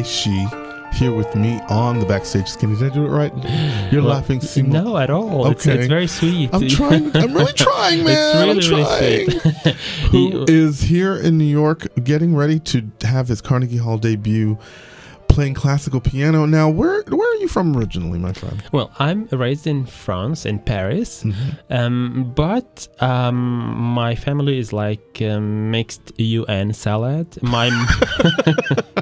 Glaishi here with me on the backstage skinny. Did I do it right? You're Well, laughing. Simon. No, at all. It's, Okay. it's very sweet. I'm trying. I'm really trying, man. It's really, I'm trying. really sweet. Who is here in New York, getting ready to have his Carnegie Hall debut, playing classical piano. Now, where where are you from originally, my friend? Well, I'm raised in France, in Paris, Mm-hmm. um, but um, my family is like um, mixed UN salad. My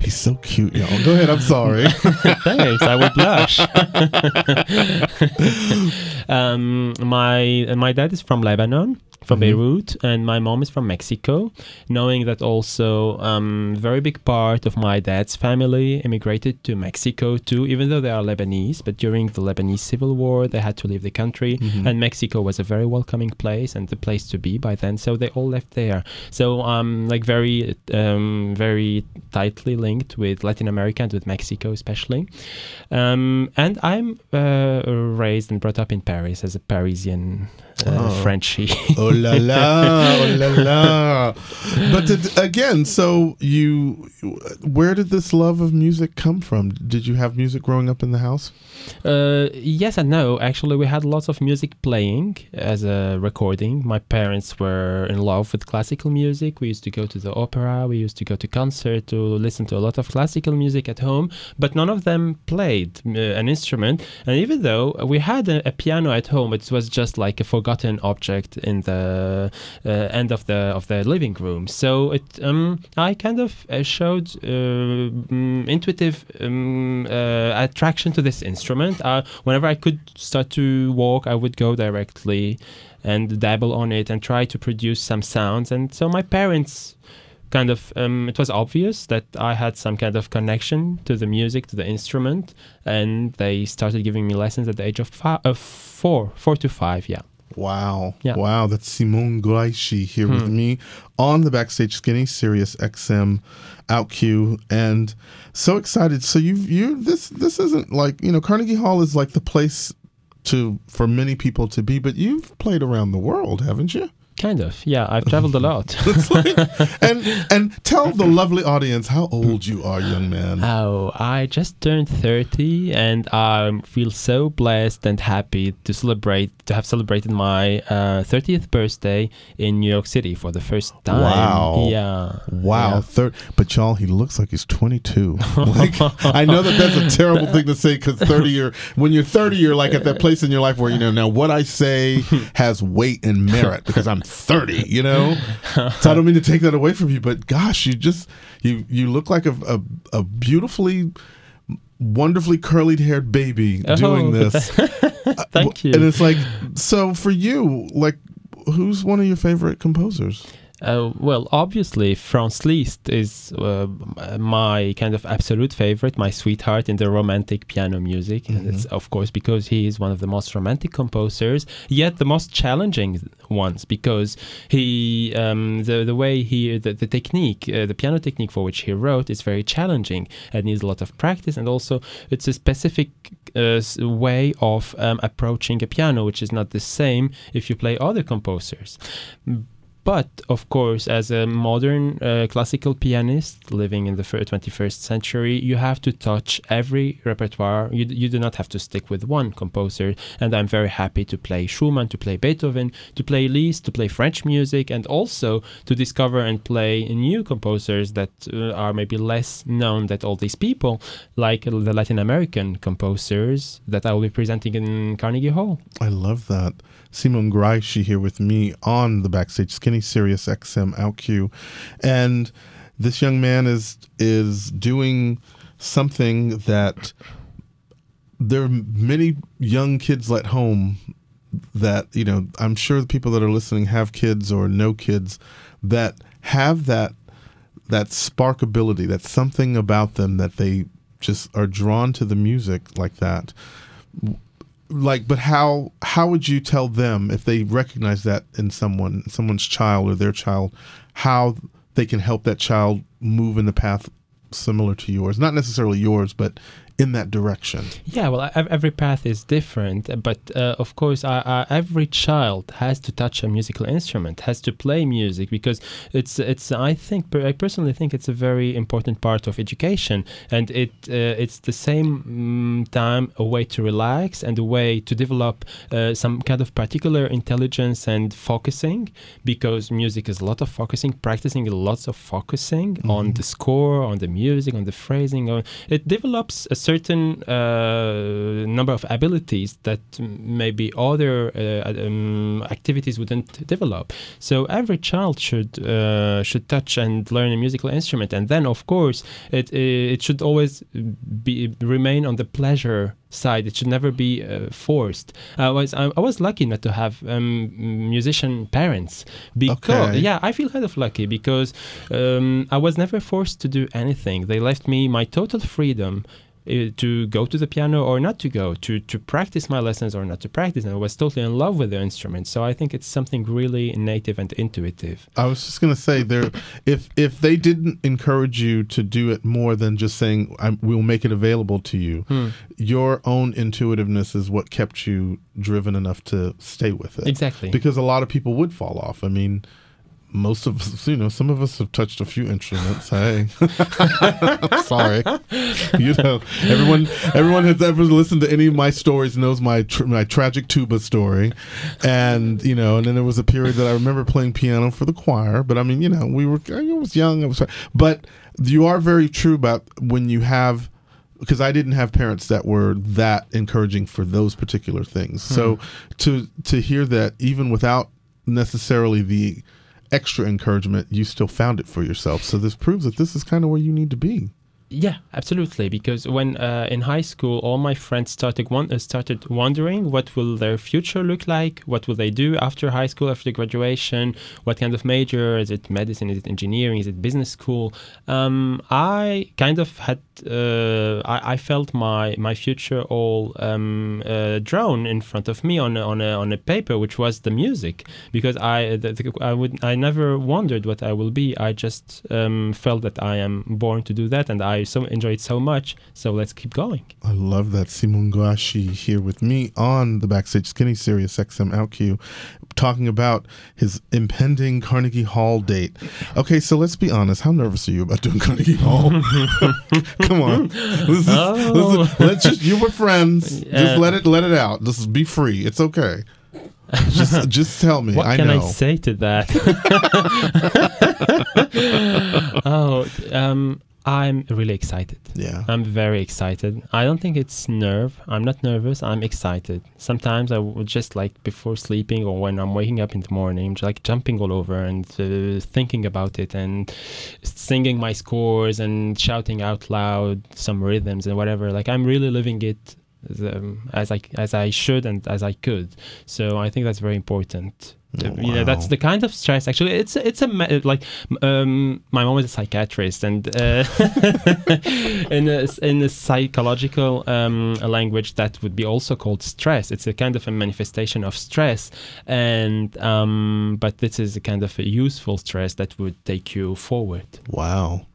He's so cute, y'all. Go ahead. I'm sorry. thanks, I would blush. um, my my dad is from Lebanon, from Mhm. Beirut, and my mom is from Mexico. Knowing that also, um, very big part of my dad's family immigrated to Mexico too, even though they are Lebanese. But during the Lebanese civil war, they had to leave the country, Mhm. and Mexico was a very welcoming place and the place to be by then. So they all left there. So I'm um, like very um, very tightly linked with Latin America and with Mexico especially. Um, and I'm uh, raised and brought up in Paris as a Parisian uh, Oh. Frenchie. oh la la, oh la la. But did, again, so you, where did this love of music come from? Did you have music growing up in the house? Uh, yes and no. Actually, we had lots of music playing as a recording. My parents were in love with classical music. We used to go to the opera. We used to go to concert to listen to a lot of classical music at home. But none of them played uh, an instrument. And even though we had a, a piano at home, it was just like a forgotten object in the uh, end of the of the living room. So it um, I kind of uh, showed uh, intuitive um, uh, attraction to this instrument. Whenever I could start to walk, I would go directly and dabble on it and try to produce some sounds. And so my parents kind of um, it was obvious that I had some kind of connection to the music, to the instrument, and they started giving me lessons at the age of, fi- of four, four to five. Yeah. Wow. Yeah. Wow. That's Simone Glaishi here with Hmm. me on the Backstage Skinny Sirius XM Out OutQ and so excited. So you you this this isn't like, you know, Carnegie Hall is like the place to for many people to be, but you've played around the world, haven't you? Kind of. Yeah, I've traveled a lot. Like, and and tell the lovely audience how old you are, young man. Oh, I just turned 30 and I feel so blessed and happy to celebrate, to have celebrated my uh, 30th birthday in New York City for the first time. Wow. Yeah. Wow, Yeah. third, but y'all, he looks like he's 22. like, I know that that's a terrible thing to say because 30 year, when you're 30, you're like at that place in your life where you know now what I say has weight and merit because I'm 30. You know, so I don't mean to take that away from you, but gosh, you just you you look like a a, a beautifully, wonderfully curly haired baby oh, doing Oh, this. Thank you. And it's like, so for you, like, who's one of your favorite composers? Uh, well, obviously, Franz Liszt is uh, my kind of absolute favorite, my sweetheart in the romantic piano music. And it's, of course, because he is one of the most romantic composers, yet the most challenging ones, because he, um, the, the way he, the, the technique, uh, the piano technique for which he wrote is very challenging and needs a lot of practice. And also, it's a specific uh, way of um, approaching a piano, which is not the same if you play other composers. But of course, as a modern uh, classical pianist living in the fir- 21st century, you have to touch every repertoire. You, you do not have to stick with one composer. And I'm very happy to play Schumann, to play Beethoven, to play Liszt, to play French music, and also to discover and play new composers that uh, are maybe less known than all these people, like the Latin American composers that I will be presenting in Carnegie Hall. I love that. Simon Ghraichy here with me on the backstage Skinny Sirius XM OutQ. And this young man is is doing something that there are many young kids at home that, you know, I'm sure the people that are listening have kids or know kids that have that that spark ability, that something about them that they just are drawn to the music like that like but how how would you tell them if they recognize that in someone someone's child or their child how they can help that child move in the path similar to yours? Not necessarily yours but in that direction? Yeah, well, every path is different, but uh, of course, I, I, every child has to touch a musical instrument, has to play music because it's it's. I think I personally think it's a very important part of education, and it uh, it's the same mm, time a way to relax and a way to develop uh, some kind of particular intelligence and focusing because music is a lot of focusing, practicing lots of focusing on the score, on the music, on the phrasing. On, it develops a certain uh, number of abilities that maybe other uh, um, activities wouldn't develop. So every child should uh, should touch and learn a musical instrument, and then of course it it should always be remain on the pleasure side. It should never be uh, forced. I was I, I was lucky not to have um, musician parents because Okay. yeah, I feel kind of lucky because um, I was never forced to do anything. They left me my total freedom. Uh, To go to the piano or not to go, to to practice my lessons or not to practice, and I was totally in love with the instrument. So I think it's something really native and intuitive. I was just gonna say there, if if they didn't encourage you to do it more than just saying I, we'll make it available to you, Hmm. your own intuitiveness is what kept you driven enough to stay with it. Exactly. Because a lot of people would fall off. I mean, most of us, you know, some of us have touched a few instruments. Hey, sorry. You know, everyone, everyone has ever listened to any of my stories knows my tr- my tragic tuba story, and you know, and then there was a period that I remember playing piano for the choir. But I mean, you know, we were I was young. I was, but you are very true about when you have because I didn't have parents that were that encouraging for those particular things. So hmm. to to hear that even without necessarily the extra encouragement, you still found it for yourself. So this proves that this is kind of where you need to be. Yeah, absolutely. Because when uh, in high school, all my friends started one, uh, started wondering what will their future look like, what will they do after high school, after graduation, what kind of major is it? Medicine? Is it engineering? Is it business school? Um, I kind of had, uh, I, I felt my my future all um, uh, drawn in front of me on a, on a on a paper, which was the music. Because I the, the, I would I never wondered what I will be. I just um, felt that I am born to do that, and I so enjoy it so much. So let's keep going. I love that Simon Guashi here with me on the Backstage Skinny Sirius XM OutQ, talking about his impending Carnegie Hall date. Okay, so let's be honest. How nervous are you about doing Carnegie Hall? Come on, this is, Oh. this is- oh. let's just you were friends. Just let it let it out. Just be free. It's okay. Just just tell me. What I can know. I say to that? Um, I'm really excited. Yeah. I'm very excited. I don't think it's nerve. I'm not nervous. I'm excited. Sometimes I would just like before sleeping or when I'm waking up in the morning, just like jumping all over and uh, thinking about it and singing my scores and shouting out loud some rhythms and whatever. Like I'm really living it as, um, as I as I should and as I could. So I think that's very important. Oh, you know, that's the kind of stress. Actually, it's it's a me- like um, my mom is a psychiatrist, and uh, in a in a psychological um, language, that would be also called stress. It's a kind of a manifestation of stress, and um, but this is a kind of a useful stress that would take you forward. Wow.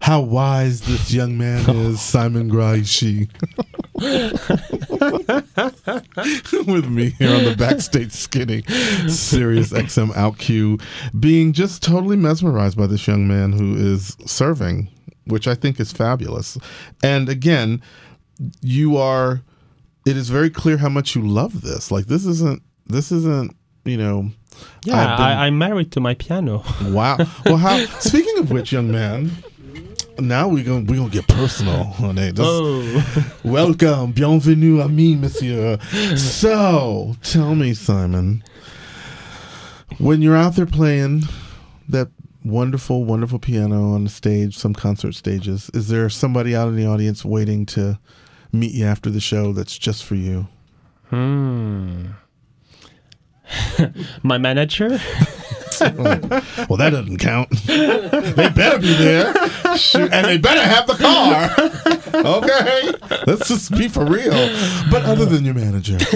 How wise this young man is, Simon Ghraichy. With me here on the backstage skinny, Sirius XM Out OutQ, being just totally mesmerized by this young man who is serving, which I think is fabulous. And again, you are. It is very clear how much you love this. Like this isn't. This isn't. You know. Yeah, been- I, I'm married to my piano. Wow. Well, how? speaking of which, young man, now we're gonna we're gonna get personal, honey. This- oh, Welcome, bienvenue à me, monsieur. So, tell me, Simon, when you're out there playing that wonderful, wonderful piano on the stage, some concert stages, is there somebody out in the audience waiting to meet you after the show that's just for you? hmm. my manager. Well, that doesn't count. they better be there. Shoot, and they better have the car. okay? Let's just be for real. But other than your manager.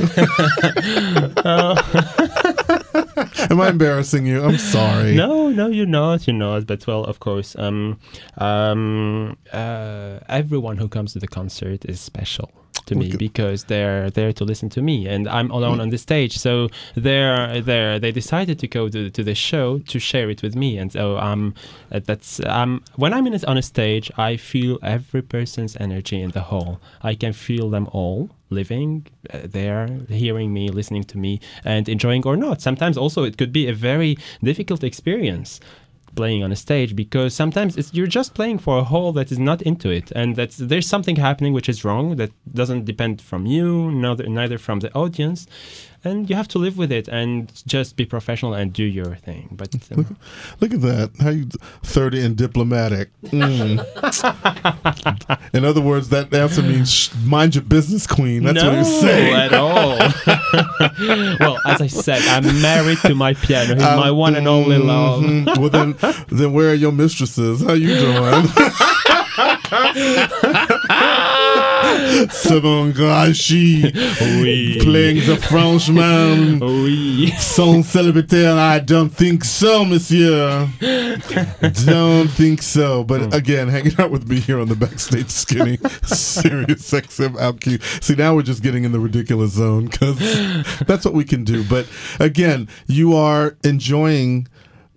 Am I embarrassing you? I'm sorry. No, no, you're not. You're not. But well, of course, um, um, uh, everyone who comes to the concert is special to me Okay. because they're there to listen to me and I'm alone on the stage. So they're there they decided to go to, to the show to share it with me. And so um uh, that's um when I'm in a, on a stage I feel every person's energy in the hall. I can feel them all living uh, there hearing me listening to me and enjoying or not. Sometimes also it could be a very difficult experience playing on a stage because sometimes it's, you're just playing for a hall that is not into it and that's there's something happening which is wrong that doesn't depend from you neither, neither from the audience and you have to live with it and just be professional and do your thing but um, Look at that. How you third and diplomatic. Mm. In other words, that answer means sh- mind your business, queen. That's no what he's saying. at all well as i said i'm married to my piano he's my one and only love Mhm. Well then, then where are your mistresses? How you doing? Grachi Oui. playing the Frenchman. oui Son célibataire, I don't think so, monsieur. don't think so. But hmm. again, hanging out with me here on the backstage skinny, Sirius XM OutQ. See, now we're just getting in the ridiculous zone because that's what we can do. But again, you are enjoying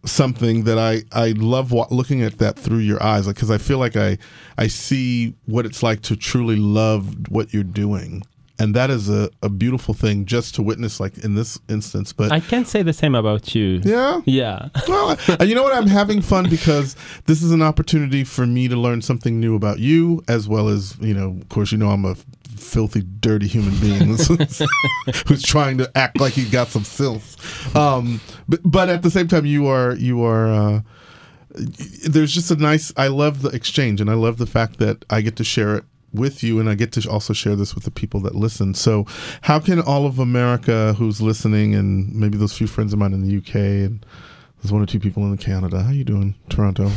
something that I I love wa- looking at that through your eyes, like because I feel like I I see what it's like to truly love what you're doing. And that is a, a beautiful thing just to witness, like in this instance. But i can't say the same about you yeah, yeah well, and you know what? I'm having fun because this is an opportunity for me to learn something new about you, as well as you know. Of course, you know I'm a filthy, dirty human being who's trying to act like he got some filth. Um, but but at the same time, you are you are. Uh, there's just a nice. I love the exchange, and I love the fact that I get to share it with you, and I get to also share this with the people that listen. So, how can all of America who's listening, and maybe those few friends of mine in the UK, and there's one or two people in Canada. How you doing, Toronto?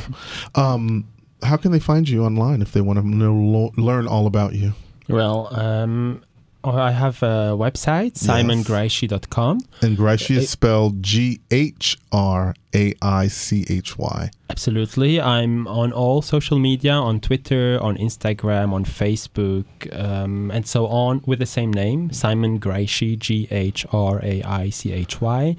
Um, how can they find you online if they want to know learn all about you? Well, um, I have a website, simonghraichy.com. And Ghraichy is spelled G H R A I C H Y. Absolutely. I'm on all social media on Twitter, on Instagram, on Facebook, um, and so on with the same name Simon Ghraichy, G H R A I C H Y.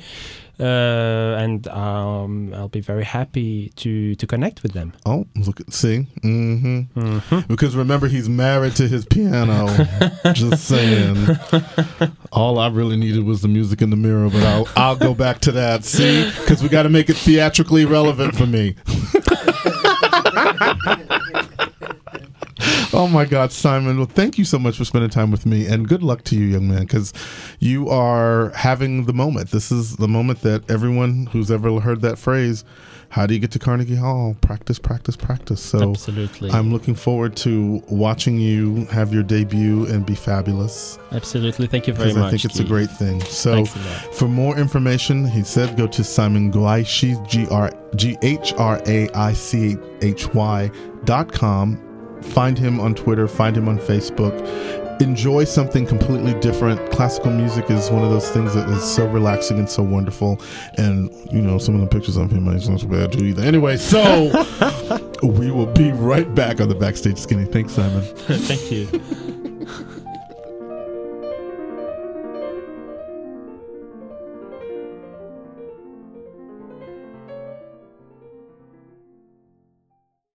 Uh, and um, I'll be very happy to, to connect with them. Oh, look at see. hmm Mm-hmm. Because remember, he's married to his piano. Just saying. All I really needed was the music in the mirror, but I'll I'll go back to that. See, because we got to make it theatrically relevant for me. Oh my God, Simon! Well, thank you so much for spending time with me, and good luck to you, young man, because you are having the moment. This is the moment that everyone who's ever heard that phrase, "How do you get to Carnegie Hall?" Practice, practice, practice. So Absolutely. I'm looking forward to watching you have your debut and be fabulous Absolutely. Thank you very much. I think it's a great thing. So, Thanks a lot. for more information, he said go to Simon Glaishi, G R G H R A I C H Y dot com. Find him on Twitter, find him on Facebook. Enjoy something completely different. Classical music is one of those things that is so relaxing and so wonderful. And, you know, some of the pictures of him not so bad too either. Anyway, so we will be right back on the Backstage Skinny. Thanks, Simon. Thank you.